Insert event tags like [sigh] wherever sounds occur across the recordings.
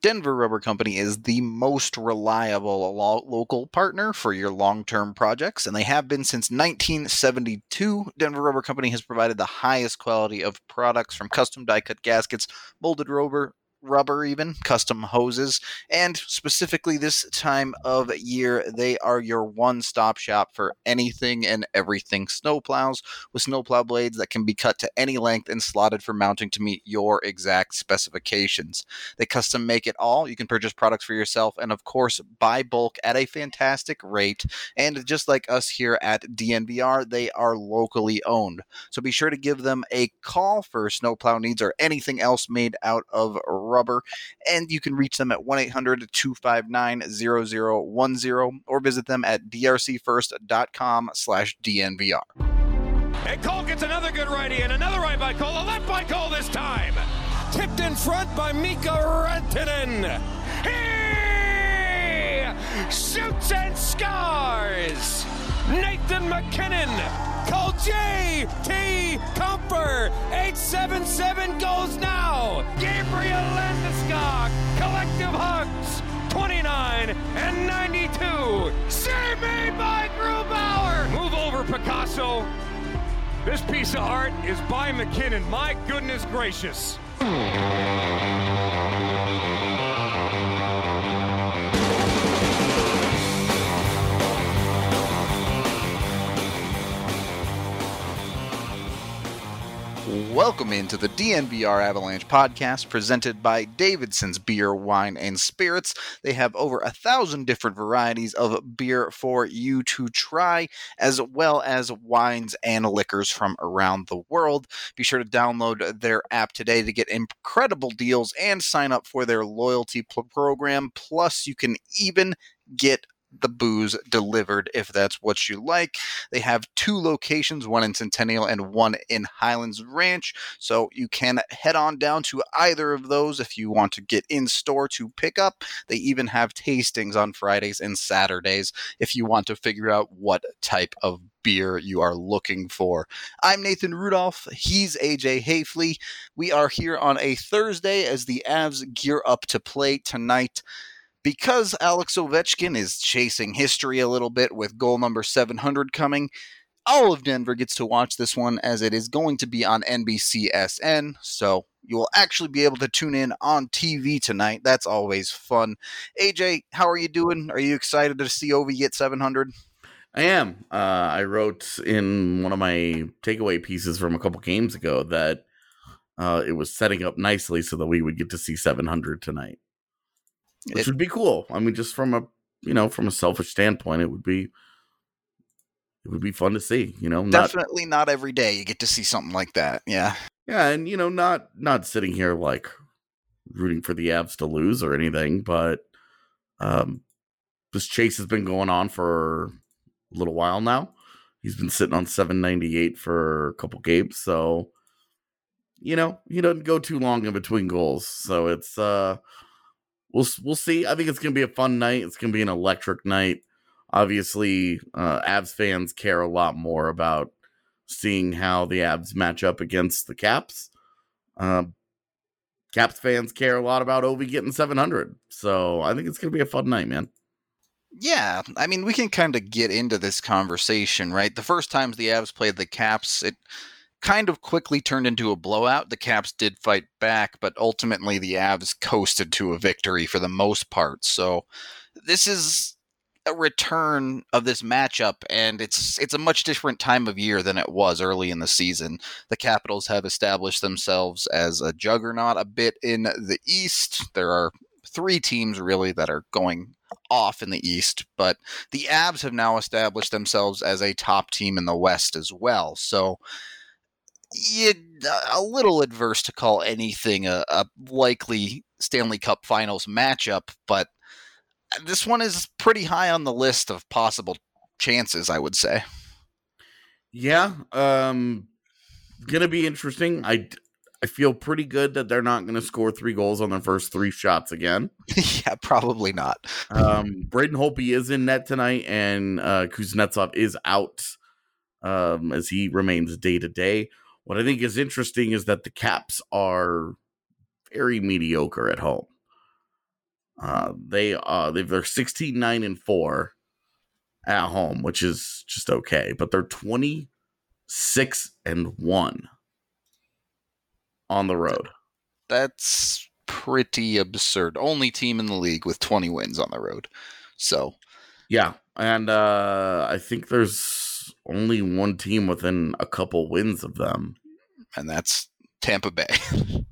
Denver Rubber Company is the most reliable lo- local partner for your long term projects, and they have been since 1972. Denver Rubber Company has provided the highest quality of products from custom die cut gaskets, molded rubber, rubber, even custom hoses, and specifically this time of year, they are your one stop shop for anything and everything snowplows with snowplow blades that can be cut to any length and slotted for mounting to meet your exact specifications. They custom make it all. You can purchase products for yourself and, of course, buy bulk at a fantastic rate. And just like us here at DNVR, they are locally owned. So be sure to give them a call for snowplow needs or anything else made out of rubber. And you can reach them at 1 800 259 0010 or visit them at drcfirst.com slash DNVR. And Cole gets another good righty and another right by Cole. A left by Cole this time. Tipped in front by Mikko Rantanen. He shoots and scores. Nathan MacKinnon. Call J.T. Compher. 877 goes now. Gabriel Landeskog. Collective hugs. 29 and 92. Save made by Grubauer. Move over, Picasso. This piece of art is by MacKinnon. My goodness gracious. Welcome into the DNVR Avalanche podcast presented by Davidson's Beer, Wine, and Spirits. They have over a thousand different varieties of beer for you to try, as well as wines and liquors from around the world. Be sure to download their app today to get incredible deals and sign up for their loyalty program. Plus, you can even get the booze delivered if that's what you like. They have two locations, one in Centennial and one in Highlands Ranch. So you can head on down to either of those if you want to get in store to pick up. They even have tastings on Fridays and Saturdays if you want to figure out what type of beer you are looking for. I'm Nathan Rudolph. He's AJ Haefele. We are here on a Thursday as the Avs gear up to play tonight because Alex Ovechkin is chasing history a little bit with goal number 700 coming, all of Denver gets to watch this one as it is going to be on NBCSN. So you will actually be able to tune in on TV tonight. That's always fun. AJ, how are you doing? Are you excited to see Ovi get 700? I am. Uh, I wrote in one of my takeaway pieces from a couple games ago that uh, it was setting up nicely so that we would get to see 700 tonight which It- would be cool. I mean, just from a you know from a selfish standpoint, it would be it would be fun to see. You know, not Definitely not every day you get to see something like that. Yeah. yeah, and you know, not not sitting here like rooting for the Avs to lose or anything, but um, this chase has been going on for a little while now. He's been sitting on 798 for a couple games, so you know he doesn't go too long in between goals. So it's uh, we'll we'll see. I think it's gonna be a fun night. It's gonna be an electric night. Obviously, uh, Avs fans care a lot more about seeing how the Avs match up against the Caps. Um, Caps fans care a lot about Ovi getting 700. So I think it's gonna be a fun night, man. Yeah, I mean, we can kind of get into this conversation, right? The first times the Avs played the Caps, it kind of quickly turned into a blowout. The Caps did fight back, but ultimately the Avs coasted to a victory for the most part. So this is a return of this matchup, and it's it's a much different time of year than it was early in the season. The Capitals have established themselves as a juggernaut a bit in the East. There are three teams really that are going off in the East, but the Avs have now established themselves as a top team in the West as well. So you a little adverse to call anything a, a likely Stanley Cup Finals matchup, but this one is pretty high on the list of possible chances, I would say. Yeah, um gonna be interesting. I I feel pretty good that they're not going to score three goals on their first three shots again. [laughs] yeah, probably not. Um, Braden Holtby is in net tonight, and uh, Kuznetsov is out um, as he remains day to day. What I think is interesting is that the Caps are very mediocre at home. Uh, they uh, they're 16 9 and 4 at home, which is just okay, but they're 26 and 1 on the road. That's pretty absurd. Only team in the league with 20 wins on the road. So, yeah, and uh I think there's only one team within a couple wins of them, and that's Tampa Bay. [laughs]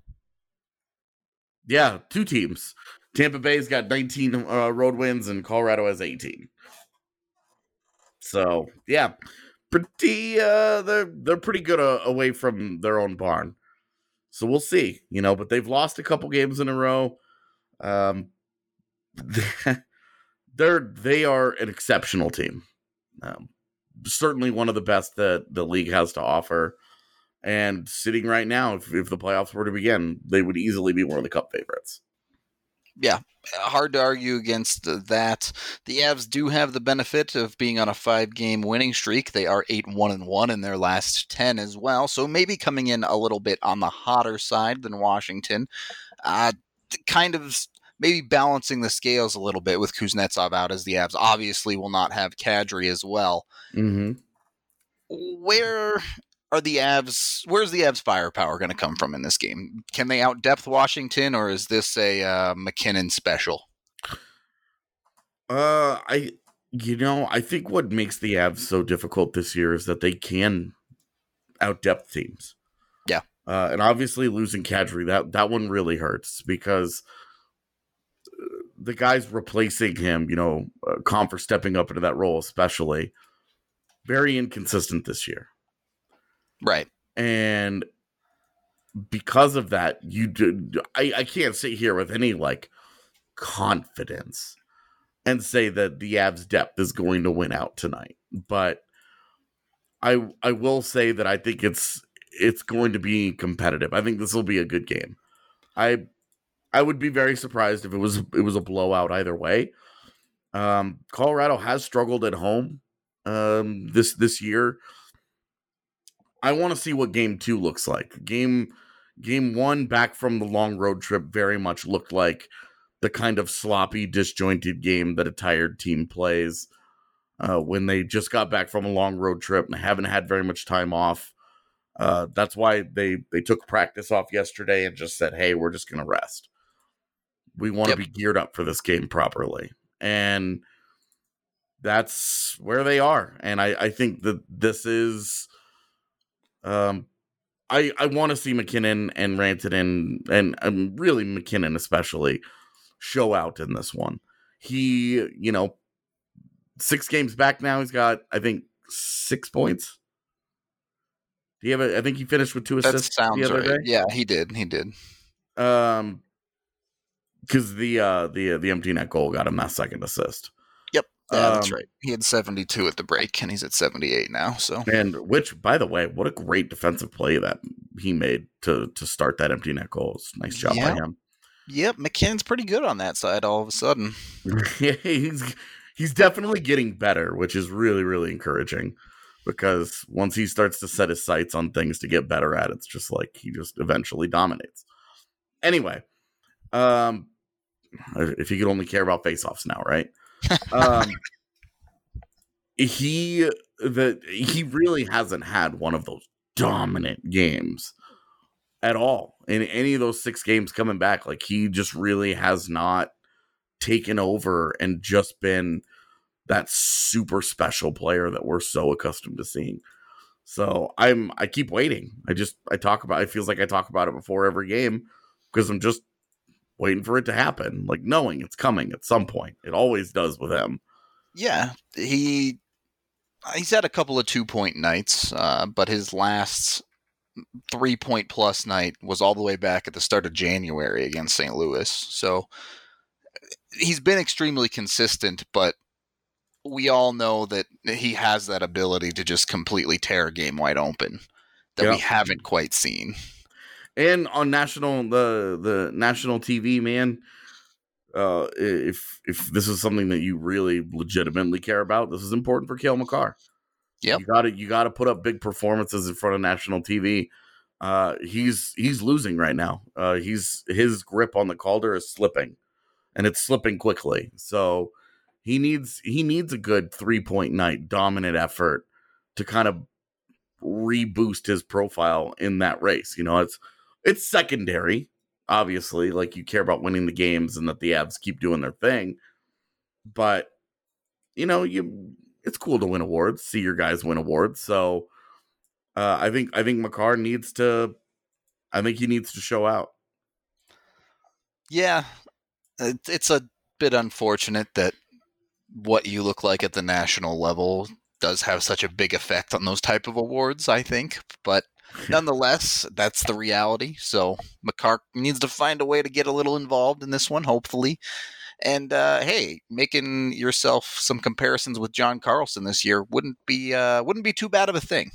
yeah, two teams. Tampa Bay's got 19 uh, road wins and Colorado has 18. So, yeah, pretty uh they're they're pretty good uh, away from their own barn. So we'll see, you know, but they've lost a couple games in a row. Um, [laughs] they're they are an exceptional team. Um, certainly one of the best that the league has to offer. And sitting right now, if, if the playoffs were to begin, they would easily be one of the cup favorites yeah, hard to argue against that. The Avs do have the benefit of being on a five-game winning streak. They are eight one and one in their last ten as well, so maybe coming in a little bit on the hotter side than Washington. Uh, kind of maybe balancing the scales a little bit with Kuznetsov out as the Avs obviously will not have Kadri as well. Mm-hmm. Where are the Avs? Where's the Avs firepower going to come from in this game? Can they out depth Washington, or is this a uh, MacKinnon special? Uh, I you know I think what makes the Avs so difficult this year is that they can out depth teams. Yeah, uh, and obviously losing Kadri that that one really hurts because uh, the guys replacing him, you know, uh, Compher stepping up into that role, especially very inconsistent this year. Right. And because of that, you do I, I can't sit here with any like confidence and say that the Avs depth is going to win out tonight. But I I will say that I think it's it's going to be competitive. I think this will be a good game. I I would be very surprised if it was it was a blowout either way. Um, Colorado has struggled at home um, this this year. I want to see what game two looks like. Game game one back from the long road trip very much looked like the kind of sloppy, disjointed game that a tired team plays uh, when they just got back from a long road trip and haven't had very much time off. Uh, that's why they they took practice off yesterday and just said, "Hey, we're just going to rest. We want to yep. be geared up for this game properly." And that's where they are. And I, I think that this is um, I I want to see MacKinnon and Rantanen and um, really MacKinnon especially show out in this one. He, you know, six games back now. He's got I think six points. Do you have a? I think he finished with two assists. That sounds right. Day. Yeah, he did. He did. Um, because the uh the the empty net goal got him that second assist. Yeah, um, that's right. He had 72 at the break, and he's at 78 now. So, and which, by the way, what a great defensive play that he made to to start that empty net goals. Nice job yeah. by him. Yep, MacKinnon's pretty good on that side. All of a sudden, [laughs] yeah, he's he's definitely getting better, which is really really encouraging. Because once he starts to set his sights on things to get better at, it's just like he just eventually dominates. Anyway, um, if you could only care about face-offs now, right? Um, he that he really hasn't had one of those dominant games at all in any of those six games coming back. Like he just really has not taken over and just been that super special player that we're so accustomed to seeing. So I'm I keep waiting. I just I talk about it feels like I talk about it before every game because I'm just waiting for it to happen, like knowing it's coming at some point. It always does with him. Yeah, he he's had a couple of two point nights, uh, but his last three point plus night was all the way back at the start of January against St. Louis. So he's been extremely consistent, but we all know that he has that ability to just completely tear a game wide open that Yep. we haven't quite seen. And on national the the national TV, man. Uh, if if this is something that you really legitimately care about, this is important for Cale Makar. Yeah, you got to you got to put up big performances in front of national TV. Uh, he's he's losing right now. Uh, he's his grip on the Calder is slipping, and it's slipping quickly. So he needs he needs a good three point night, dominant effort to kind of reboost his profile in that race. You know, it's it's secondary, obviously. Like you care about winning the games and that the Avs keep doing their thing, but you know, you it's cool to win awards, see your guys win awards. So uh, I think I think Makar needs to. I think he needs to show out. Yeah, it, it's a bit unfortunate that what you look like at the national level does have such a big effect on those type of awards. I think, but nonetheless, that's the reality. So Makar needs to find a way to get a little involved in this one, hopefully. And uh, hey, making yourself some comparisons with John Carlson this year wouldn't be uh, wouldn't be too bad of a thing.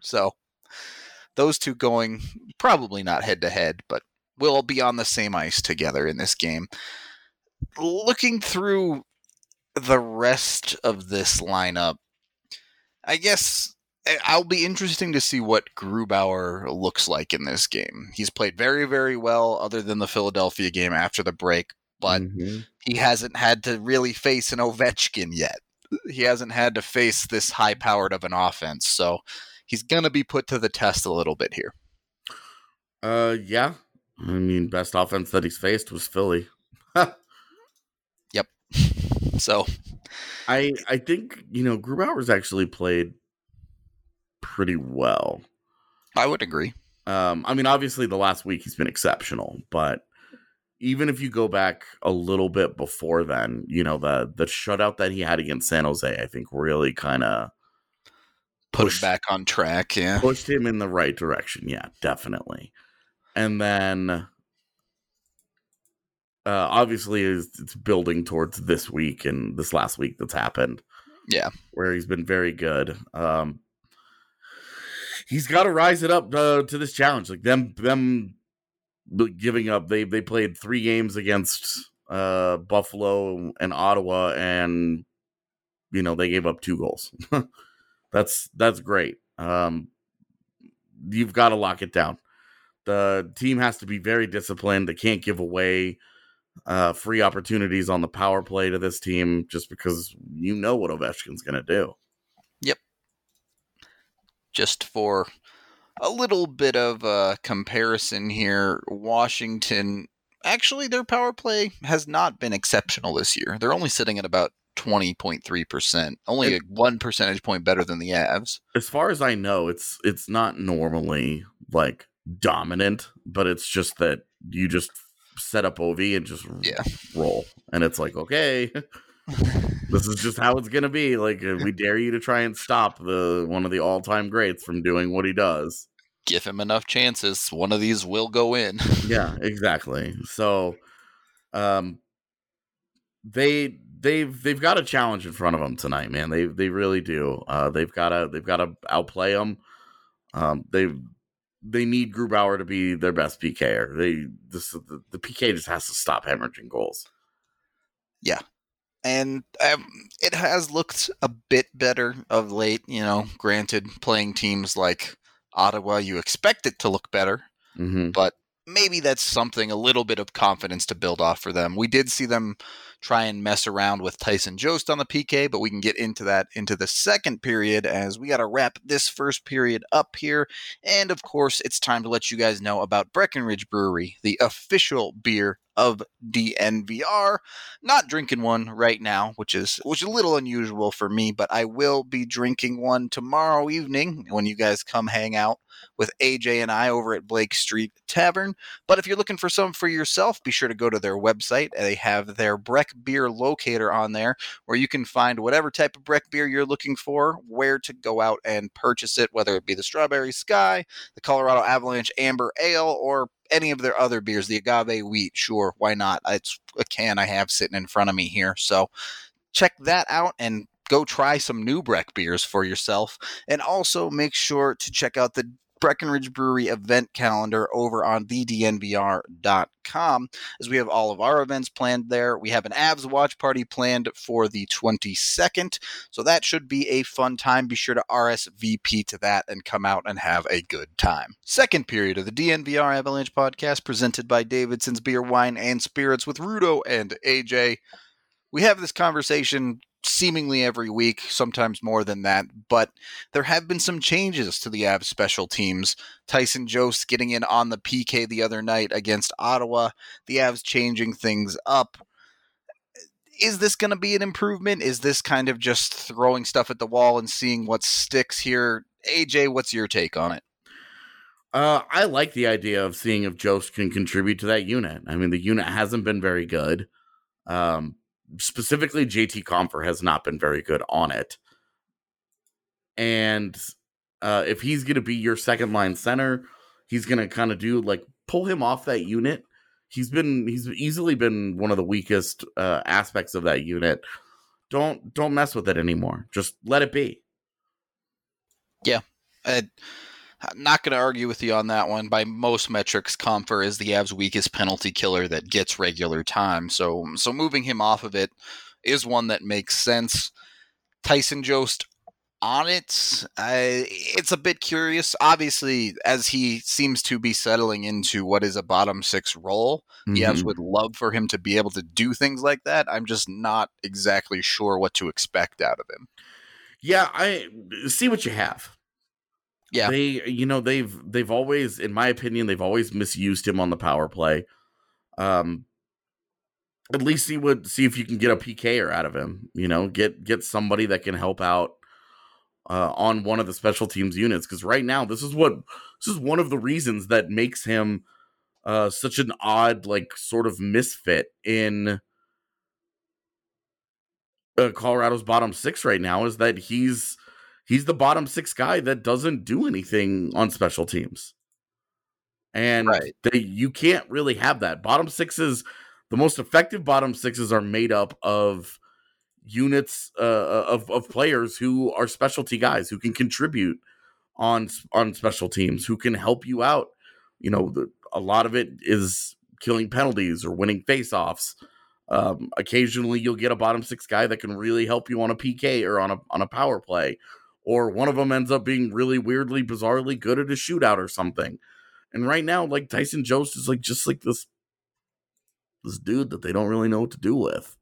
So those two going probably not head to head, but will be on the same ice together in this game. Looking through the rest of this lineup, I guess I'll be interesting to see what Grubauer looks like in this game. He's played very, very well, other than the Philadelphia game after the break, but Mhm. he hasn't had to really face an Ovechkin yet. He hasn't had to face this high powered of an offense, so he's going to be put to the test a little bit here. uh, yeah. I mean, best offense that he's faced was Philly. [laughs] Yep. [laughs] So I I think you know Grubauer's actually played pretty well. I would agree. Um, I mean, obviously the last week he's been exceptional, but even if you go back a little bit before then, you know the the shutout that he had against San Jose, I think really kind of Put Push- him back on track. Yeah. pushed him in the right direction. Yeah, definitely. And then, uh, obviously, it's, it's building towards this week and this last week that's happened. Yeah. where he's been very good. Um, he's got to rise it up uh, to this challenge. Like them, them giving up. They they played three games against uh, Buffalo and Ottawa, and you know they gave up two goals. [laughs] that's that's great. Um, you've got to lock it down. The team has to be very disciplined. They can't give away uh, free opportunities on the power play to this team just because you know what Ovechkin's going to do. Just for a little bit of a comparison here, Washington actually their power play has not been exceptional this year. They're only sitting at about 20.3%, only a 1 percentage point better than the Avs. As far as I know, it's it's not normally like dominant, but it's just that you just set up OV and just Yeah. roll, and it's like okay. [laughs] this is just how it's gonna be. Like uh, we dare you to try and stop the one of the all time greats from doing what he does. Give him enough chances, one of these will go in. [laughs] yeah, exactly. So, um, they they've they've got a challenge in front of them tonight, man. They they really do. Uh, they've got to they've got to outplay them. Um, they they need Grubauer to be their best PKer. They this the, the PK just has to stop hemorrhaging goals. And um, it has looked a bit better of late. You know, granted, playing teams like Ottawa, you expect it to look better, hmm but maybe that's something a little bit of confidence to build off for them. We did see them try and mess around with Tyson Jost on the PK, but we can get into that into the second period as we got to wrap this first period up here. And of course, it's time to let you guys know about Breckenridge Brewery, the official beer of DNVR. Not drinking one right now, which is which is a little unusual for me, but I will be drinking one tomorrow evening when you guys come hang out with AJ and I over at Blake Street Tavern. But if you're looking for some for yourself, be sure to go to their website. They have their Breck beer locator on there where you can find whatever type of Breck beer you're looking for, where to go out and purchase it, whether it be the Strawberry Sky, the Colorado Avalanche Amber Ale, or any of their other beers, the agave wheat, sure, why not? It's a can I have sitting in front of me here. So check that out and go try some new Breck beers for yourself. And also make sure to check out the Breckenridge Brewery event calendar over on thednvr.com as we have all of our events planned there. We have an Avs watch party planned for the 22nd, so that should be a fun time. Be sure to RSVP to that and come out and have a good time. Second period of the DNVR Avalanche podcast presented by Davidson's Beer, Wine, and Spirits with Rudo and AJ. We have this conversation seemingly every week, sometimes more than that. But there have been some changes to the Avs special teams. Tyson Jost getting in on the PK the other night against Ottawa, the Avs changing things up. Is this going to be an improvement? Is this kind of just throwing stuff at the wall and seeing what sticks here? AJ, what's your take on it? Uh, I like the idea of seeing if Jost can contribute to that unit. I mean, the unit hasn't been very good. Um, specifically JT Compher has not been very good on it. And uh, if he's going to be your second line center, he's going to kind of do like pull him off that unit. He's been he's easily been one of the weakest uh, aspects of that unit. Don't don't mess with it anymore. Just let it be. Yeah. Uh, I'm not going to argue with you on that one. By most metrics, Compher is the Avs' weakest penalty killer that gets regular time. So, so moving him off of it is one that makes sense. Tyson Jost on it, uh, it's a bit curious. Obviously, as he seems to be settling into what is a bottom six role, mm-hmm. the Avs would love for him to be able to do things like that. I'm just not exactly sure what to expect out of him. Yeah, I see what you have yeah. They you know they've they've always in my opinion they've always misused him on the power play. Um at least see would see if you can get a PKer out of him, you know, get get somebody that can help out uh, on one of the special teams units because right now this is what this is one of the reasons that makes him uh such an odd like sort of misfit in uh, Colorado's bottom 6 right now is that he's he's the bottom six guy that doesn't do anything on special teams. And right. they, you can't really have that. Bottom sixes, the most effective bottom sixes are made up of units uh, uh, of of players who are specialty guys who can contribute on on special teams, who can help you out. You know, the, a lot of it is killing penalties or winning faceoffs. Um, occasionally, you'll get a bottom six guy that can really help you on a PK or on a on a power play or one of them ends up being really weirdly, bizarrely good at a shootout or something. And right now, like Tyson Jost is like just like this this dude that they don't really know what to do with.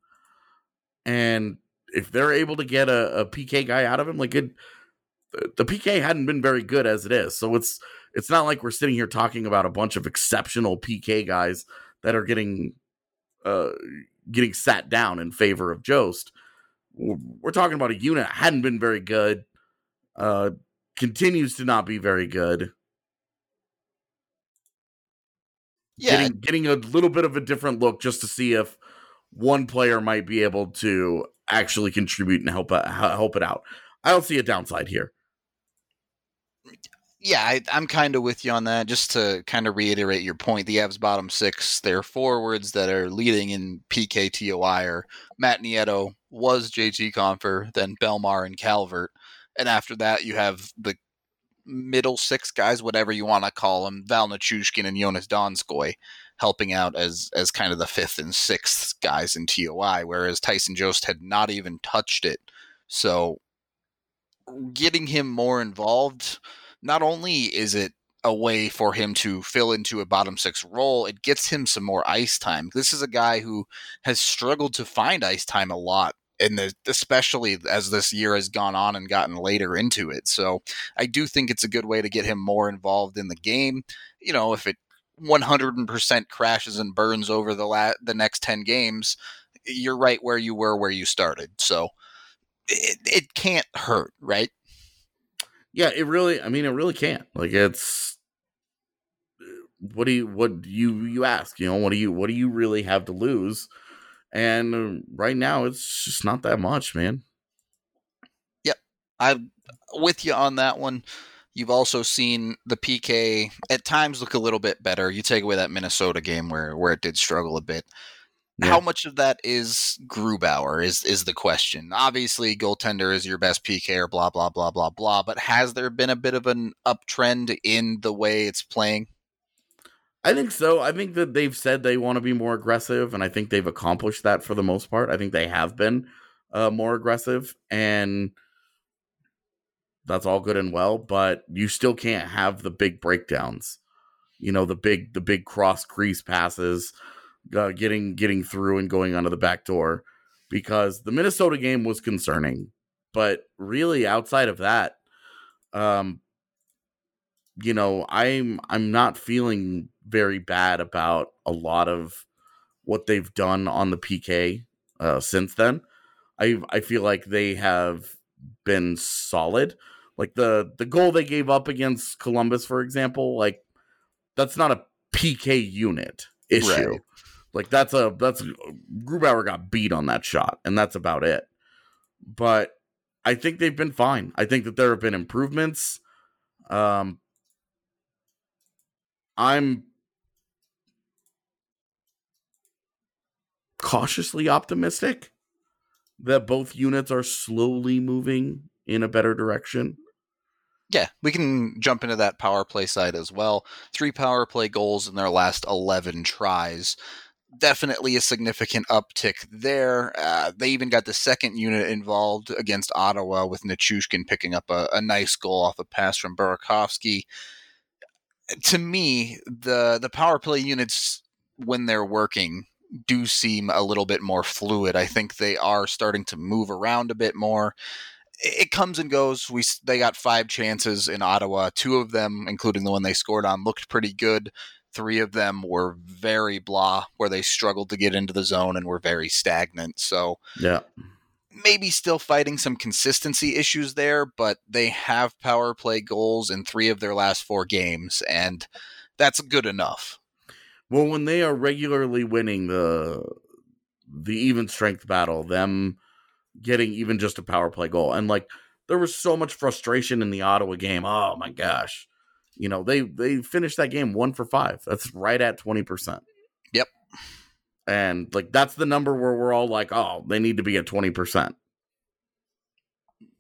And if they're able to get a, a PK guy out of him, like it the PK hadn't been very good as it is. So it's it's not like we're sitting here talking about a bunch of exceptional PK guys that are getting uh getting sat down in favor of Jost. We're talking about a unit that hadn't been very good uh, continues to not be very good. Yeah, getting, getting a little bit of a different look just to see if one player might be able to actually contribute and help uh, help it out. I don't see a downside here. Yeah, I, am kind of with you on that. Just to kind of reiterate your point, the Avs bottom six, their forwards that are leading in PKTOI are Matt Nieto, was JT Compher, then Bellemare and Calvert. And after that, you have the middle six guys, whatever you want to call them, Val Nichushkin and Joonas Donskoy, helping out as as kind of the fifth and sixth guys in TOI, whereas Tyson Jost had not even touched it. So getting him more involved, not only is it a way for him to fill into a bottom six role, it gets him some more ice time. This is a guy who has struggled to find ice time a lot and especially as this year has gone on and gotten later into it. So I do think it's a good way to get him more involved in the game. You know, if it 100% crashes and burns over the la- the next 10 games, you're right where you were where you started. So it, it can't hurt, right? Yeah, it really. I mean, it really can't. Like it's. What do you what do you you ask? You know, what do you what do you really have to lose? And uh, right now, it's just not that much, man. Yep, I'm with you on that one. You've also seen the PK at times look a little bit better. You take away that Minnesota game where where it did struggle a bit. Yeah. How much of that is Grubauer is is the question. Obviously, goaltender is your best PK or blah blah blah blah blah. But has there been a bit of an uptrend in the way it's playing? I think so. I think that they've said they want to be more aggressive, and I think they've accomplished that for the most part. I think they have been uh, more aggressive, and that's all good and well. But you still can't have the big breakdowns. You know, the big the big cross crease passes, uh, getting getting through and going onto the back door, because the Minnesota game was concerning. But really, outside of that, um, you know, I'm I'm not feeling very bad about a lot of what they've done on the PK uh, since then. I I feel like they have been solid. Like the the goal they gave up against Columbus, for example, like that's not a PK unit issue. Right. Like that's a that's Grubauer got beat on that shot, and that's about it. But I think they've been fine. I think that there have been improvements. Um, I'm cautiously optimistic that both units are slowly moving in a better direction. Yeah, we can jump into that power play side as well. Three power play goals in their last 11 tries. Definitely a significant uptick there. Uh, they even got the second unit involved against Ottawa with Nichushkin picking up a, a nice goal off a pass from Burakovsky. To me, the the power play units when they're working do seem a little bit more fluid. I think they are starting to move around a bit more it comes and goes. We they got five chances in Ottawa. Two of them, including the one they scored on, looked pretty good. Three of them were very blah, where they struggled to get into the zone and were very stagnant. So Yeah. maybe still fighting some consistency issues there, but they have power play goals in three of their last four games, and that's good enough. Well, when they are regularly winning the the even strength battle, them getting even just a power play goal, and like there was so much frustration in the Ottawa game. Oh my gosh, you know they they finished that game one for five. That's right at twenty percent. Yep. And like that's the number where we're all like, oh, they need to be at twenty percent.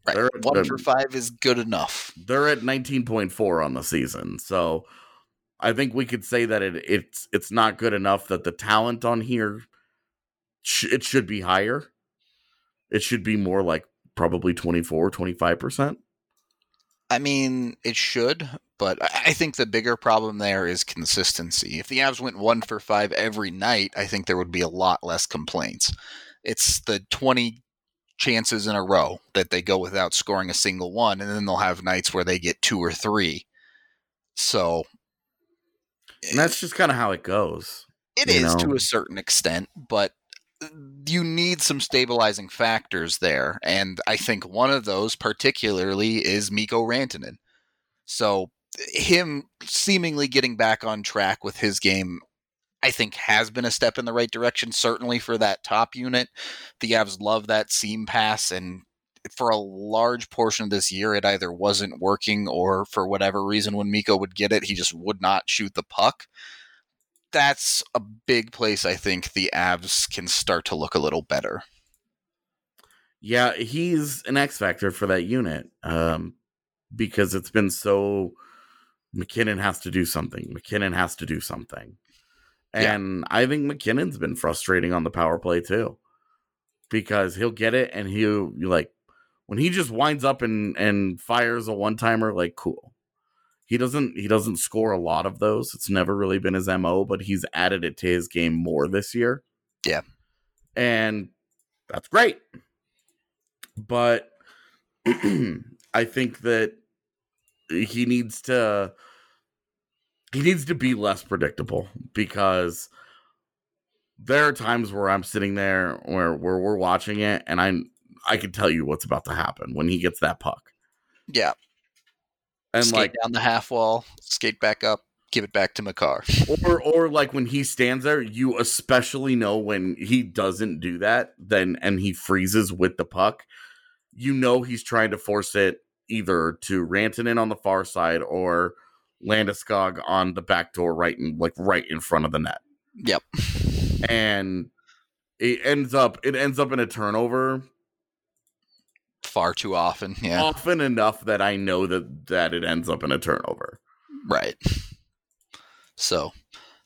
Right. They're- One they're- for five is good enough. they're at 19.4 on the season. So I think we could say that it it's it's not good enough that the talent on here sh- it should be higher. It should be more like probably 24, 25%. I mean, it should, but I think the bigger problem there is consistency. If the Avs went one for five every night, I think there would be a lot less complaints. It's the 20 chances in a row that they go without scoring a single one, and then they'll have nights where they get two or three. So And that's just kind of how it goes. It is know? to a certain extent, but uh, you need some stabilizing factors there. And I think one of those, particularly, is Mikko Rantanen. So, him seemingly getting back on track with his game, I think, has been a step in the right direction, certainly for that top unit. The Avs love that seam pass, and for a large portion of this year, it either wasn't working or for whatever reason, when Mikko would get it, he just would not shoot the puck that's a big place I think the Avs can start to look a little better. Yeah, he's an X factor for that unit. Um because it's been so MacKinnon has to do something. MacKinnon has to do something. Yeah. And I think MacKinnon's been frustrating on the power play too. Because he'll get it and he'll you like when he just winds up and and fires a one timer, like cool. He doesn't he doesn't score a lot of those. It's never really been his MO, but he's added it to his game more this year. Yeah. And that's great. But [clears throat] I think that he needs to he needs to be less predictable because there are times where I'm sitting there where where we're watching it and I I can tell you what's about to happen when he gets that puck. Yeah. And skate like down the half wall, skate back up, give it back to Makar. or or like when he stands there, you especially know when he doesn't do that, then and he freezes with the puck, you know he's trying to force it either to Rantanen on the far side or Landeskog on the back door right in like right in front of the net. Yep. And it ends up it ends up in a turnover Far too often. [laughs] Yeah. often enough that I know that that it ends up in a turnover. Right. So,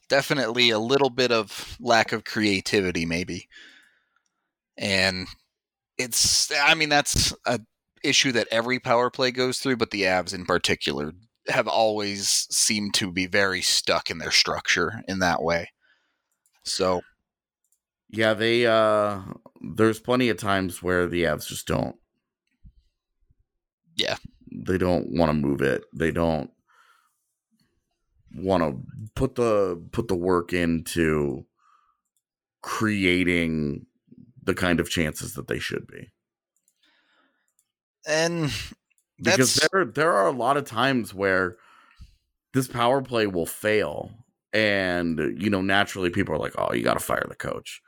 definitely a little bit of lack of creativity, maybe. And it's, I mean, that's a issue that every power play goes through, but the Avs in particular have always seemed to be very stuck in their structure in that way. So, Yeah, they uh there's plenty of times where the Avs just don't. Yeah. They don't want to move it. They don't want to put the put the work into creating the kind of chances that they should be. and Because that's, there there are a lot of times where this power play will fail and you know naturally people are like, "Oh, you got to fire the coach."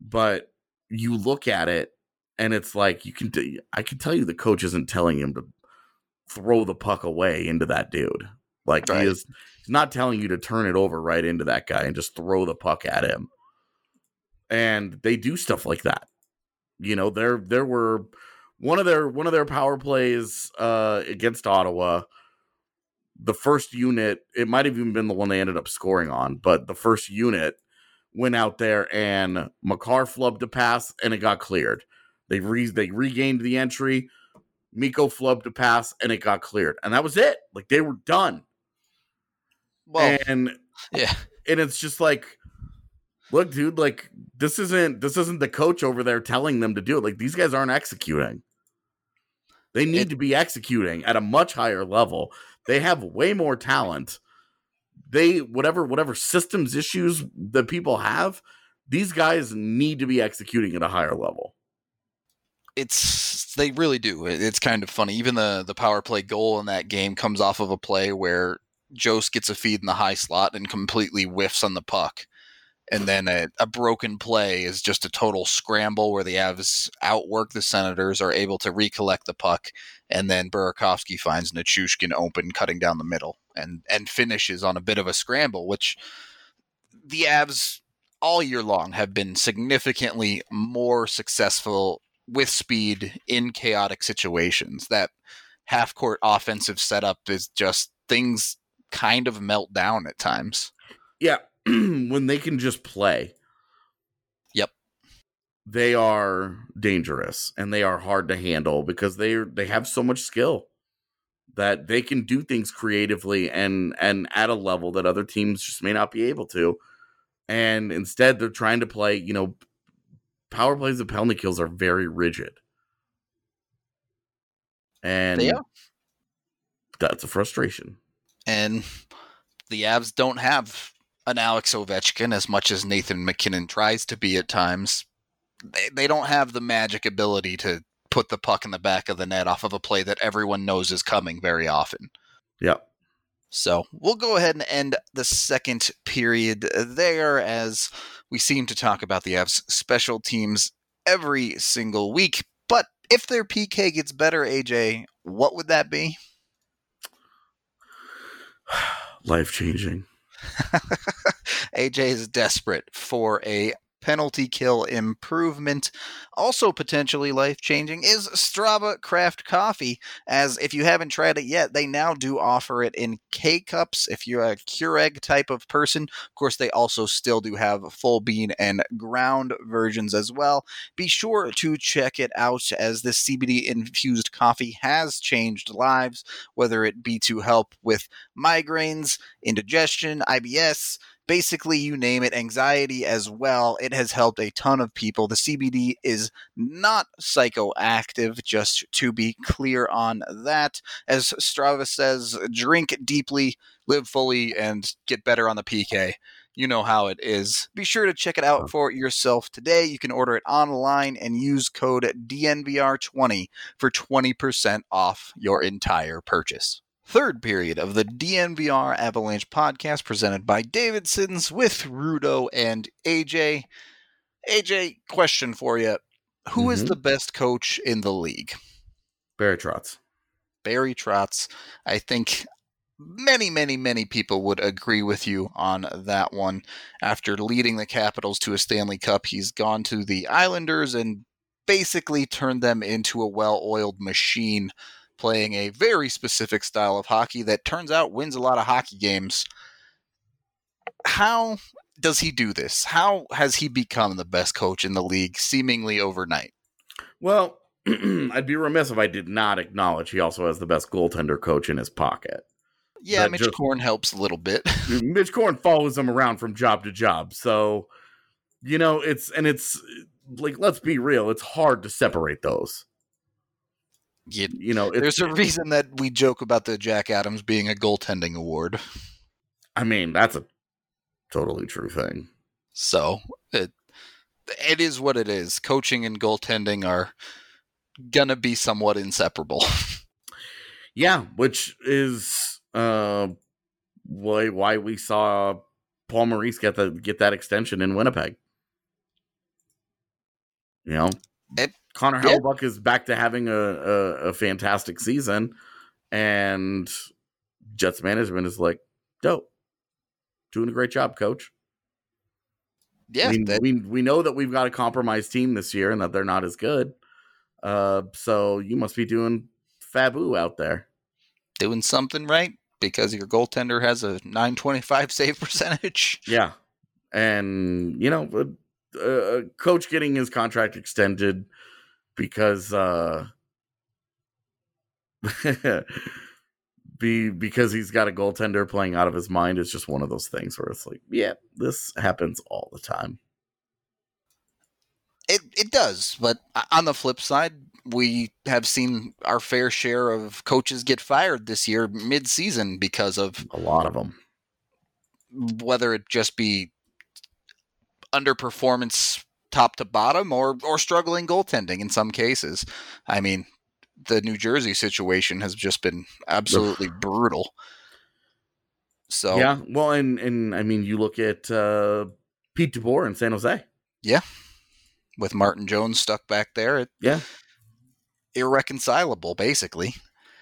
But you look at it and it's like you can t- I can tell you the coach isn't telling him to throw the puck away into that dude. Like Right. he is he's not telling you to turn it over right into that guy and just throw the puck at him. And they do stuff like that. You know, there there were one of their one of their power plays uh against Ottawa the first unit it might have even been the one they ended up scoring on but the first unit went out there and Makar flubbed a pass and it got cleared they re- they regained the entry. Mikko flubbed a pass and it got cleared and that was it. Like they were done. Well, and yeah. and it's just like look dude like this isn't this isn't the coach over there telling them to do it. Like these guys aren't executing. They need It- to be executing at a much higher level. They have way more talent. They whatever whatever systems issues that people have these guys need to be executing at a higher level it's they really do. It's kind of funny. Even the the power play goal in that game comes off of a play where Jost gets a feed in the high slot and completely whiffs on the puck. And then a, a broken play is just a total scramble where the Avs outwork the Senators, are able to recollect the puck, and then Burakovsky finds Nichushkin open, cutting down the middle, and and finishes on a bit of a scramble, which the Avs all year long have been significantly more successful with speed in chaotic situations. That half court offensive setup is just things kind of melt down at times. yeah [clears throat] when they can just play Yep. they are dangerous and they are hard to handle because they they have so much skill that they can do things creatively and and at a level that other teams just may not be able to and instead they're trying to play you know power plays and penalty kills are very rigid and that's a frustration And the Avs don't have an Alex Ovechkin as much as Nathan MacKinnon tries to be at times. They, they don't have the magic ability to put the puck in the back of the net off of a play that everyone knows is coming very often. Yep. So we'll go ahead and end the second period there as we seem to talk about the Avs special teams every single week. But if their PK gets better, AJ, what would that be? [sighs] life changing AJ [laughs] is desperate for a penalty kill improvement. Also, potentially life changing is Strava Craft Coffee. As if you haven't tried it yet, they now do offer it in K cups if you're a Keurig type of person. Of course, they also still do have full bean and ground versions as well. Be sure to check it out as this CBD infused coffee has changed lives, whether it be to help with migraines, indigestion, IBS basically you name it, anxiety as well. It has helped a ton of people. The CBD is not psychoactive, just to be clear on that. As Strava says, drink deeply, live fully, and get better on the PK. You know how it is. Be sure to check it out for yourself today. You can order it online and use code DNVR20 for 20% off your entire purchase. Third period of the DNVR Avalanche podcast presented by Davidson's with Rudo and AJ. AJ, question for you. Who is Mhm. the best coach in the league? Barry Trotz. Barry Trotz. I think many, many, many people would agree with you on that one. After leading the Capitals to a Stanley Cup, he's gone to the Islanders and basically turned them into a well oiled machine, playing a very specific style of hockey that turns out wins a lot of hockey games. How does he do this? How has he become the best coach in the league seemingly overnight? Well, [clears throat] I'd be remiss if I did not acknowledge he also has the best goaltender coach in his pocket. Yeah, That Mitch just- Korn helps a little bit. [laughs] Mitch Korn follows him around from job to job. So, you know, it's and it's like let's be real, it's hard to separate those. You You know, There's a reason that we joke about the Jack Adams being a goaltending award. I mean, that's a totally true thing. So it it is what it is. Coaching and goaltending are gonna be somewhat inseparable. [laughs] Yeah, which is uh why why we saw Paul Maurice get the get that extension in Winnipeg. You know, It- Connor yeah. Is back to having a, a a fantastic season, and Jets management is like, dope, doing a great job, coach. yeah, I mean, that- we we know that we've got a compromised team this year and that they're not as good. Uh, so you must be doing fabu out there. doing something right because your goaltender has a 925 [laughs] save percentage. Yeah, and you know, uh, uh, coach getting his contract extended because uh, [laughs] be because he's got a goaltender playing out of his mind is just one of those things where it's like, yeah, this happens all the time. It it does, but on the flip side, we have seen our fair share of coaches get fired this year mid-season because of A lot of them. whether it just be underperformance top to bottom or or struggling goaltending in some cases. I mean, the New Jersey situation has just been absolutely brutal. So Yeah, well, and and I mean, you look at uh, Pete DeBoer in San Jose. Yeah, with Martin Jones stuck back there, it, Yeah. irreconcilable basically.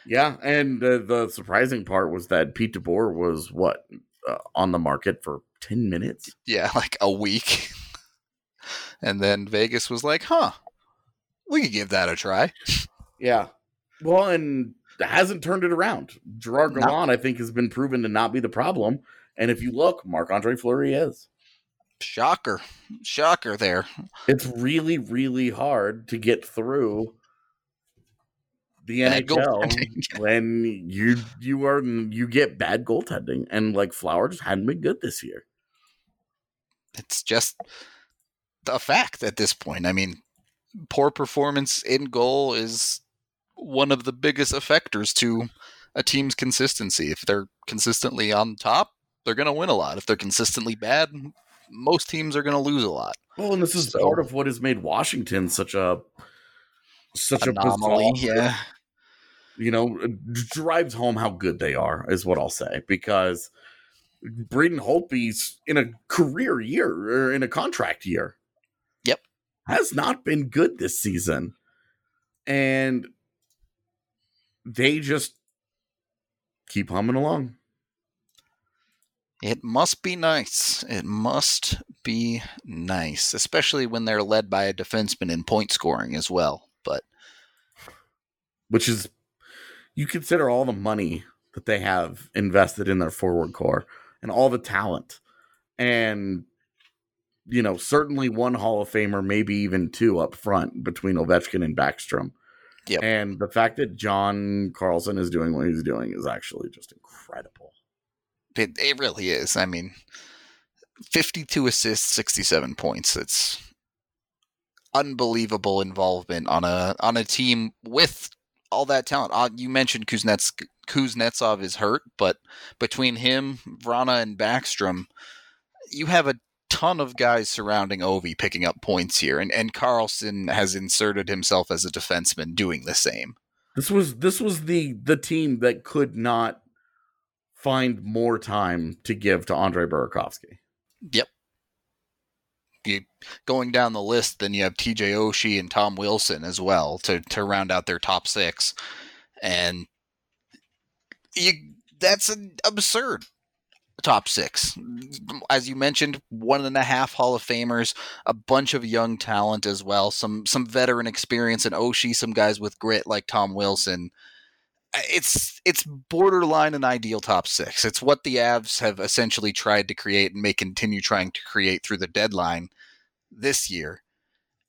Yeah, and uh, the surprising part was that Pete DeBoer was what uh, on the market for ten minutes. Yeah, [laughs] like a week. And then Vegas was like, "Huh. We could give that a try." Yeah, well, and hasn't turned it around. Gerard. Gallant, I think, has been proven to not be the problem. And if you look, Marc Andre Fleury is. Shocker. Shocker there. It's really, really hard to get through the Bad NHL [laughs] when you you are you get bad goaltending, and like Flower just hadn't been good this year. It's just a fact at this point. I mean, poor performance in goal is one of the biggest effectors to a team's consistency. If they're consistently on top, they're going to win a lot. If they're consistently bad, most teams are going to lose a lot. Well, and this is So- part of what has made Washington such a such Anomaly, a bizarre, yeah. You know, drives home how good they are, is what I'll say. Because Braden Holtby's in a career year or in a contract year. Has not been good this season. And they just keep humming along. It must be nice. It must be nice, especially when they're led by a defenseman in point scoring as well. But which is you consider all the money that they have invested in their forward core and all the talent and you know certainly one hall of famer maybe even two up front between ovechkin and backstrom Yep. and the fact that john carlson is doing what he's doing is actually just incredible it, it really is. I mean, 52 assists, 67 points. It's unbelievable involvement on a on a team with all that talent. Uh, you mentioned Kuznets, Kuznetsov is hurt, but between him, Vrana, and Backstrom, you have a ton of guys surrounding Ovi picking up points here, and and Carlson has inserted himself as a defenseman doing the same. This was this was the the team that could not find more time to give to Andre Burakovsky. Yep. You, going down the list, then you have TJ Oshie and Tom Wilson as well to to round out their top six, and you that's an absurd top six. As you mentioned, one and a half Hall of Famers, a bunch of young talent as well, some some veteran experience in Oshie, some guys with grit like Tom Wilson. It's it's borderline an ideal top six. It's what the Avs have essentially tried to create and may continue trying to create through the deadline this year.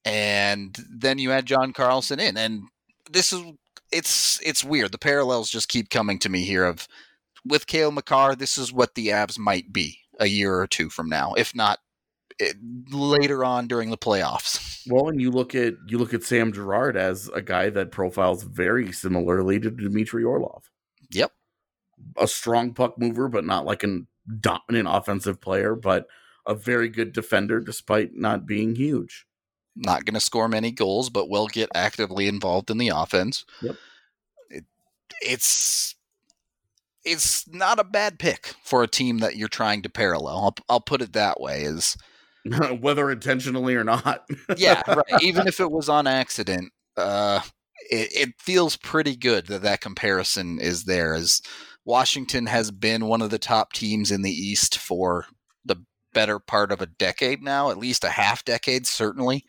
And then you add John Carlson in, and this is it's it's weird. The parallels just keep coming to me here of with Cale Makar, this is what the Avs might be a year or two from now, if not it, eh, later on during the playoffs. [laughs] Well, and you look at you look at Sam Girard as a guy that profiles very similarly to Dmitry Orlov. Yep, a strong puck mover, but not like a dominant offensive player, but a very good defender despite not being huge. Not going to score many goals, but will get actively involved in the offense. Yep. It, it's it's not a bad pick for a team that you're trying to parallel. I'll, I'll put it that way. Is [laughs] whether intentionally or not. yeah, [laughs] right. Even if it was on accident, uh, it, it feels pretty good that that comparison is there. As Washington has been one of the top teams in the East for the better part of a decade now, at least a half decade, certainly.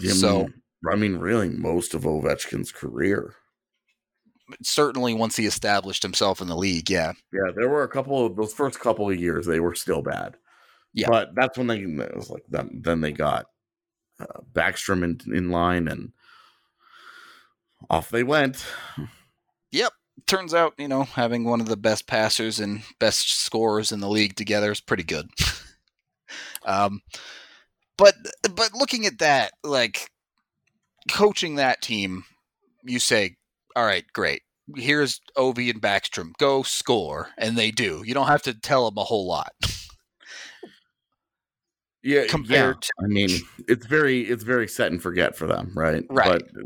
Yeah, so, I mean, really, most of Ovechkin's career certainly once he established himself in the league, yeah. Yeah, there were a couple of those first couple of years they were still bad. Yeah. But that's when they it was like then then they got uh, Backstrom in, in line and off they went. Yep. Turns out, you know, having one of the best passers and best scorers in the league together is pretty good. [laughs] um but but looking at that, like coaching that team, you say all right, great. Here's Ovi and Backstrom. Go score. And they do. You don't have to tell them a whole lot. yeah. Compared yeah. To- I mean, it's very, it's very set and forget for them, right? Right. But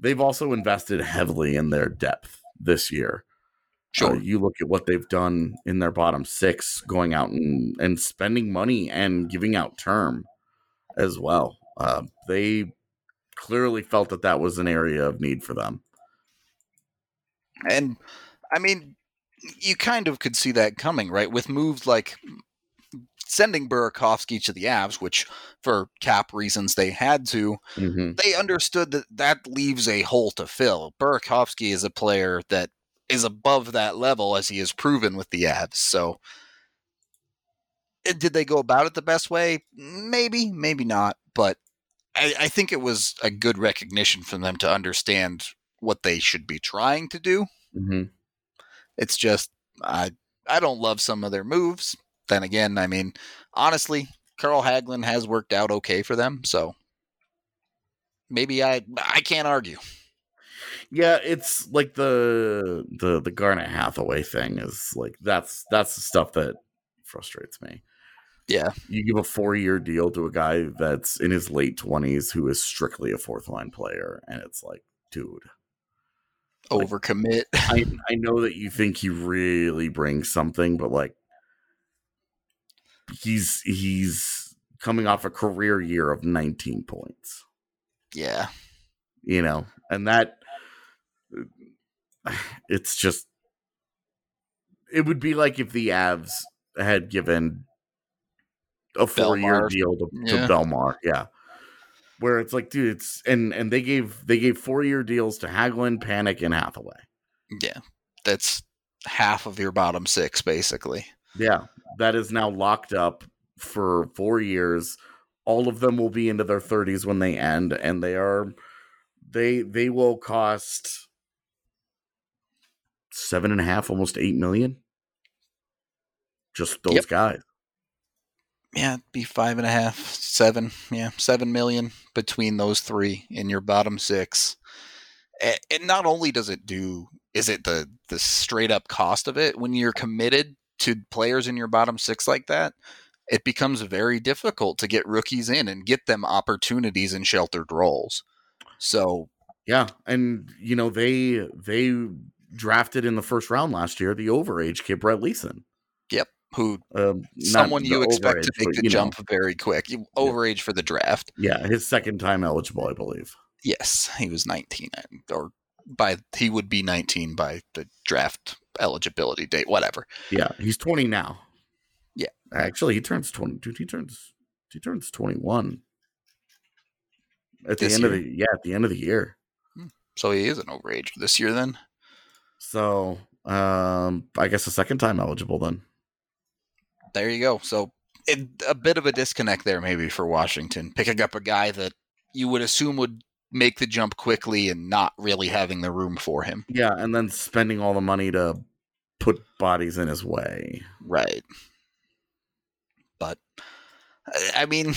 they've also invested heavily in their depth this year. Uh, sure. Uh, you look at what they've done in their bottom six, going out and, and spending money and giving out term as well. Uh, they clearly felt that that was an area of need for them. And I mean, you kind of could see that coming, right? With moves like sending Burakovsky to the Avs, which for cap reasons they had to, mm-hmm. they understood that that leaves a hole to fill. Burakovsky is a player that is above that level as he has proven with the Avs. So eh, did they go about it the best way? Maybe, maybe not. But I, I think it was a good recognition for them to understand what they should be trying to do. Mm-hmm. It's just I I don't love some of their moves. Then again, I mean, honestly, Carl Hagelin has worked out okay for them, so maybe I I can't argue. Yeah, it's like the the the Garnet Hathaway thing is like that's that's the stuff that frustrates me. Yeah. You give a four year deal to a guy that's in his late twenties who is strictly a fourth line player, and it's like, dude, overcommit. [laughs] I, I know that you think he really brings something, but like he's he's coming off a career year of 19 points. Yeah. You know, and that [sighs] it's just it would be like if the Avs had given a four year deal to, to yeah. Bellemare. Yeah where it's like, dude, it's and and they gave they gave four year deals to Hagelin, Panik, and Hathaway. Yeah, that's half of your bottom six, basically. Yeah, that is now locked up for four years. All of them will be into their thirties when they end, and they are they they will cost seven and a half, almost eight million. Just those yep. guys. Yeah, it'd be five and a half, seven, yeah, seven million between those three in your bottom six. And not only does it do, is it the the straight up cost of it when you're committed to players in your bottom six like that, it becomes very difficult to get rookies in and get them opportunities in sheltered roles. So Yeah, and you know they they drafted in the first round last year the overage kid Brett Leason. Who Um, someone you expect to make but, the you know, jump very quick, You- overage for the draft. yeah, his second time eligible, I believe. Yes, he was 19, or by he would be 19 by the draft eligibility date, whatever. Yeah, he's 20 now. Yeah. Actually, he turns 20. Dude, he turns he turns 21 at the This end of the yeah, at the end of the year. So he is an overage this year. Then So, um I guess a second time eligible then. There you go. So it, a bit of a disconnect there, maybe for Washington picking up a guy that you would assume would make the jump quickly and not really having the room for him. Yeah, and then spending all the money to put bodies in his way. Right. But I- I mean,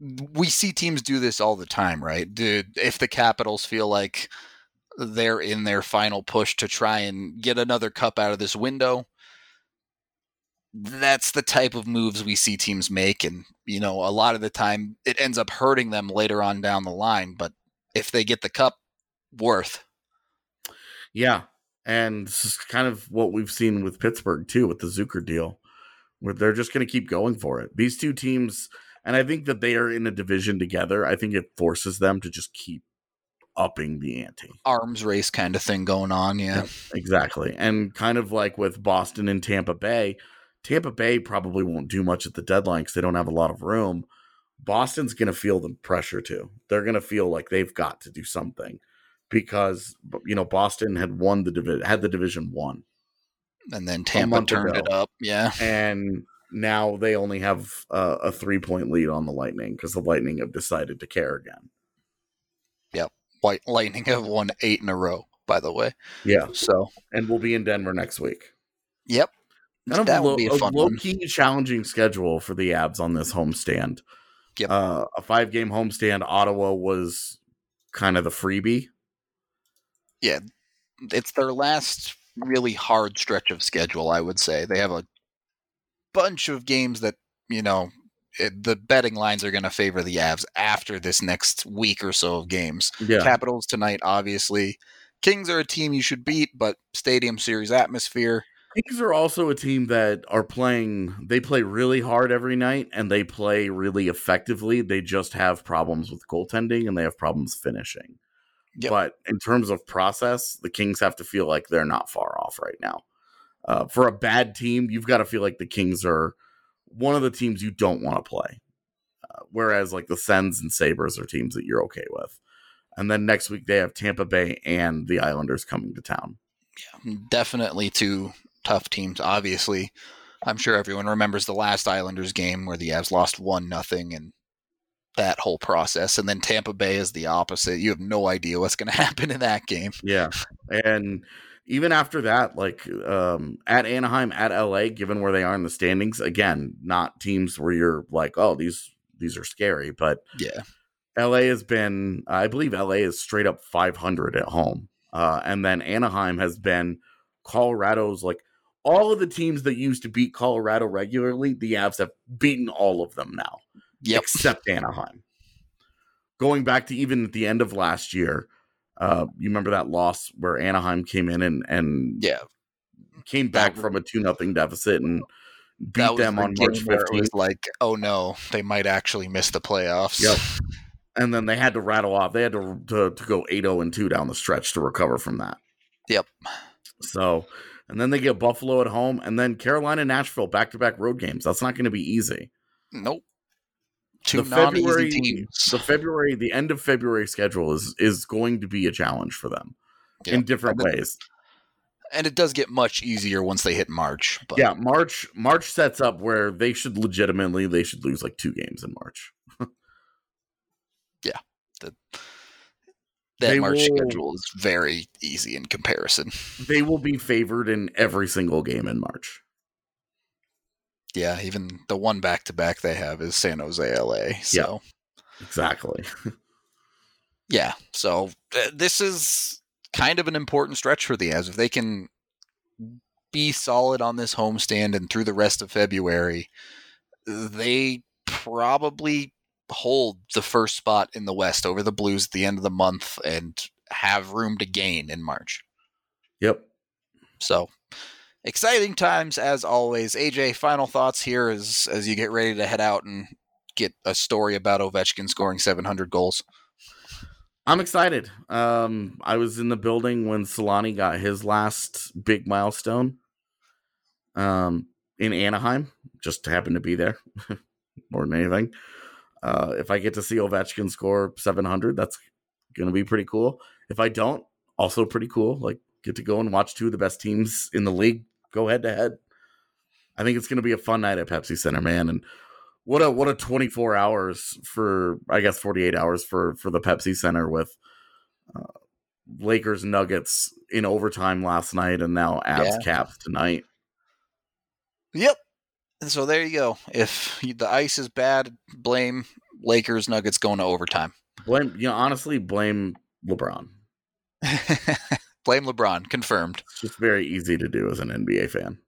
we see teams do this all the time, right? Dude, if the Capitals feel like they're in their final push to try and get another cup out of this window, that's the type of moves we see teams make and you know, a lot of the time it ends up hurting them later on down the line, but if they get the cup, worth. Yeah. And this is kind of what we've seen with Pittsburgh too, with the Zucker deal, where they're just going to keep going for it. These two teams, and I think that they are in a division together. I think it forces them to just keep upping the ante. Arms race kind of thing going on, yeah. Exactly. And kind of like with Boston and Tampa Bay, Tampa Bay probably won't do much at the deadline because they don't have a lot of room. Boston's going to feel the pressure too. They're going to feel like they've got to do something because you know Boston had won the division, had the division won, And then Tampa turned ago. it up, yeah. and now they only have uh, a three point lead on the Lightning because the Lightning have decided to care again. Yep, White Lightning have won eight in a row, by the way. Yeah, So, and we'll be in Denver next week. yep. Kind of that a lo- would be a, a low key challenging schedule for the Avs on this homestand. Yep. Uh, a five game homestand. Ottawa was kind of the freebie. Yeah, it's their last really hard stretch of schedule, I would say. They have a bunch of games that, you know, it, the betting lines are going to favor the Avs after this next week or so of games. Yeah, Capitals tonight, obviously. Kings are a team you should beat, but Stadium Series atmosphere. Kings are also a team that are playing. They play really hard every night, and they play really effectively. They just have problems with goaltending, and they have problems finishing. Yep. But in terms of process, the Kings have to feel like they're not far off right now. Uh, for a bad team, you've got to feel like the Kings are one of the teams you don't want to play. Uh, whereas like the Sens and Sabres are teams that you're okay with. And then next week they have Tampa Bay and the Islanders coming to town. Yeah, definitely two tough teams, obviously. I'm sure everyone remembers the last Islanders game where the Avs lost one nothing and that whole process. And then Tampa Bay is the opposite. You have no idea what's going [laughs] to happen in that game. Yeah. And even after that, like um, at Anaheim, at LA, given where they are in the standings, again, not teams where you're like, oh, these these are scary. But Yeah. LA has been, I believe LA is straight up 500 at home. Uh, and then Anaheim has been Colorado's like all of the teams that used to beat Colorado regularly, the Avs have beaten all of them now Yep. except Anaheim. Going back to even at the end of last year, uh, you remember that loss where Anaheim came in and and Yeah. came back That- from a two nothing deficit and beat them the on March it was fifteenth, like, oh no, they might actually miss the playoffs. Yep. [laughs] and then they had to rattle off. They had to to, to go eight zero and two down the stretch to recover from that. Yep. So, and then they get Buffalo at home, and then Carolina, Nashville, back to back road games. That's not going to be easy. Nope. Two the February, teams. the February, the end of February schedule is is going to be a challenge for them in different And it- ways. and it does get much easier once they hit March. But Yeah, March March sets up where they should legitimately they should lose like two games in March. [laughs] that They March will- schedule is very easy in comparison. They will be favored in every single game in March. Yeah, even the one back to back they have is San Jose LA. So Exactly. [laughs] yeah, so th- this is kind of an important stretch for the Avs if they can be solid on this homestand and through the rest of February. They probably hold the first spot in the West over the Blues at the end of the month and have room to gain in March. Yep. So exciting times as always. AJ, final thoughts here as as you get ready to head out and get a story about Ovechkin scoring 700 goals. I'm excited. Um, I was in the building when Selanne got his last big milestone. Um, in Anaheim, just happened to be there [laughs] more than anything. Uh, if I get to see Ovechkin score 700, that's gonna be pretty cool. If I don't, also pretty cool. Like get to go and watch two of the best teams in the league go head to head. I think it's gonna be a fun night at Pepsi Center, man. And what a what a 24 hours for I guess 48 hours for for the Pepsi Center with uh, Lakers Nuggets in overtime last night and now Avs Yeah. Caps tonight. Yep. And so there you go. If the ice is bad, blame Lakers Nuggets going to overtime. Blame you know honestly blame LeBron. [laughs] blame LeBron. Confirmed. It's just very easy to do as an NBA fan.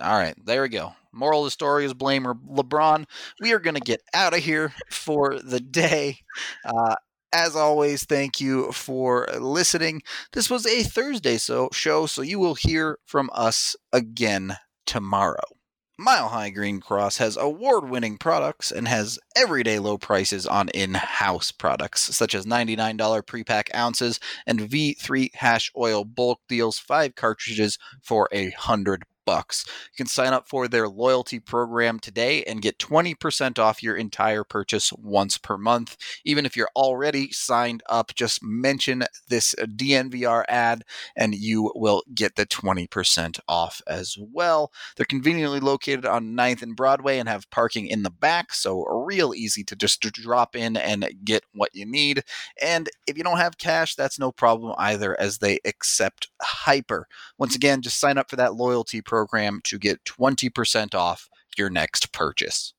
All right, there we go. Moral of the story is blame Le- LeBron. We are going to get out of here for the day. Uh, as always, thank you for listening. This was a Thursday so show, so you will hear from us again tomorrow. Mile High Green Cross has award winning products and has everyday low prices on in house products, such as $99 pre pack ounces and V3 hash oil bulk deals, five cartridges for a hundred bucks. You can sign up for their loyalty program today and get 20% off your entire purchase once per month. Even if you're already signed up, just mention this DNVR ad and you will get the 20% off as well. They're conveniently located on 9th and Broadway and have parking in the back, so real easy to just drop in and get what you need. And if you don't have cash, that's no problem either, as they accept Hyper. Once again, just sign up for that loyalty program to get 20% off your next purchase.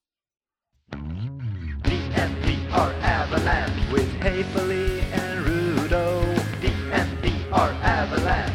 Avalanche with and Rudo. Avalanche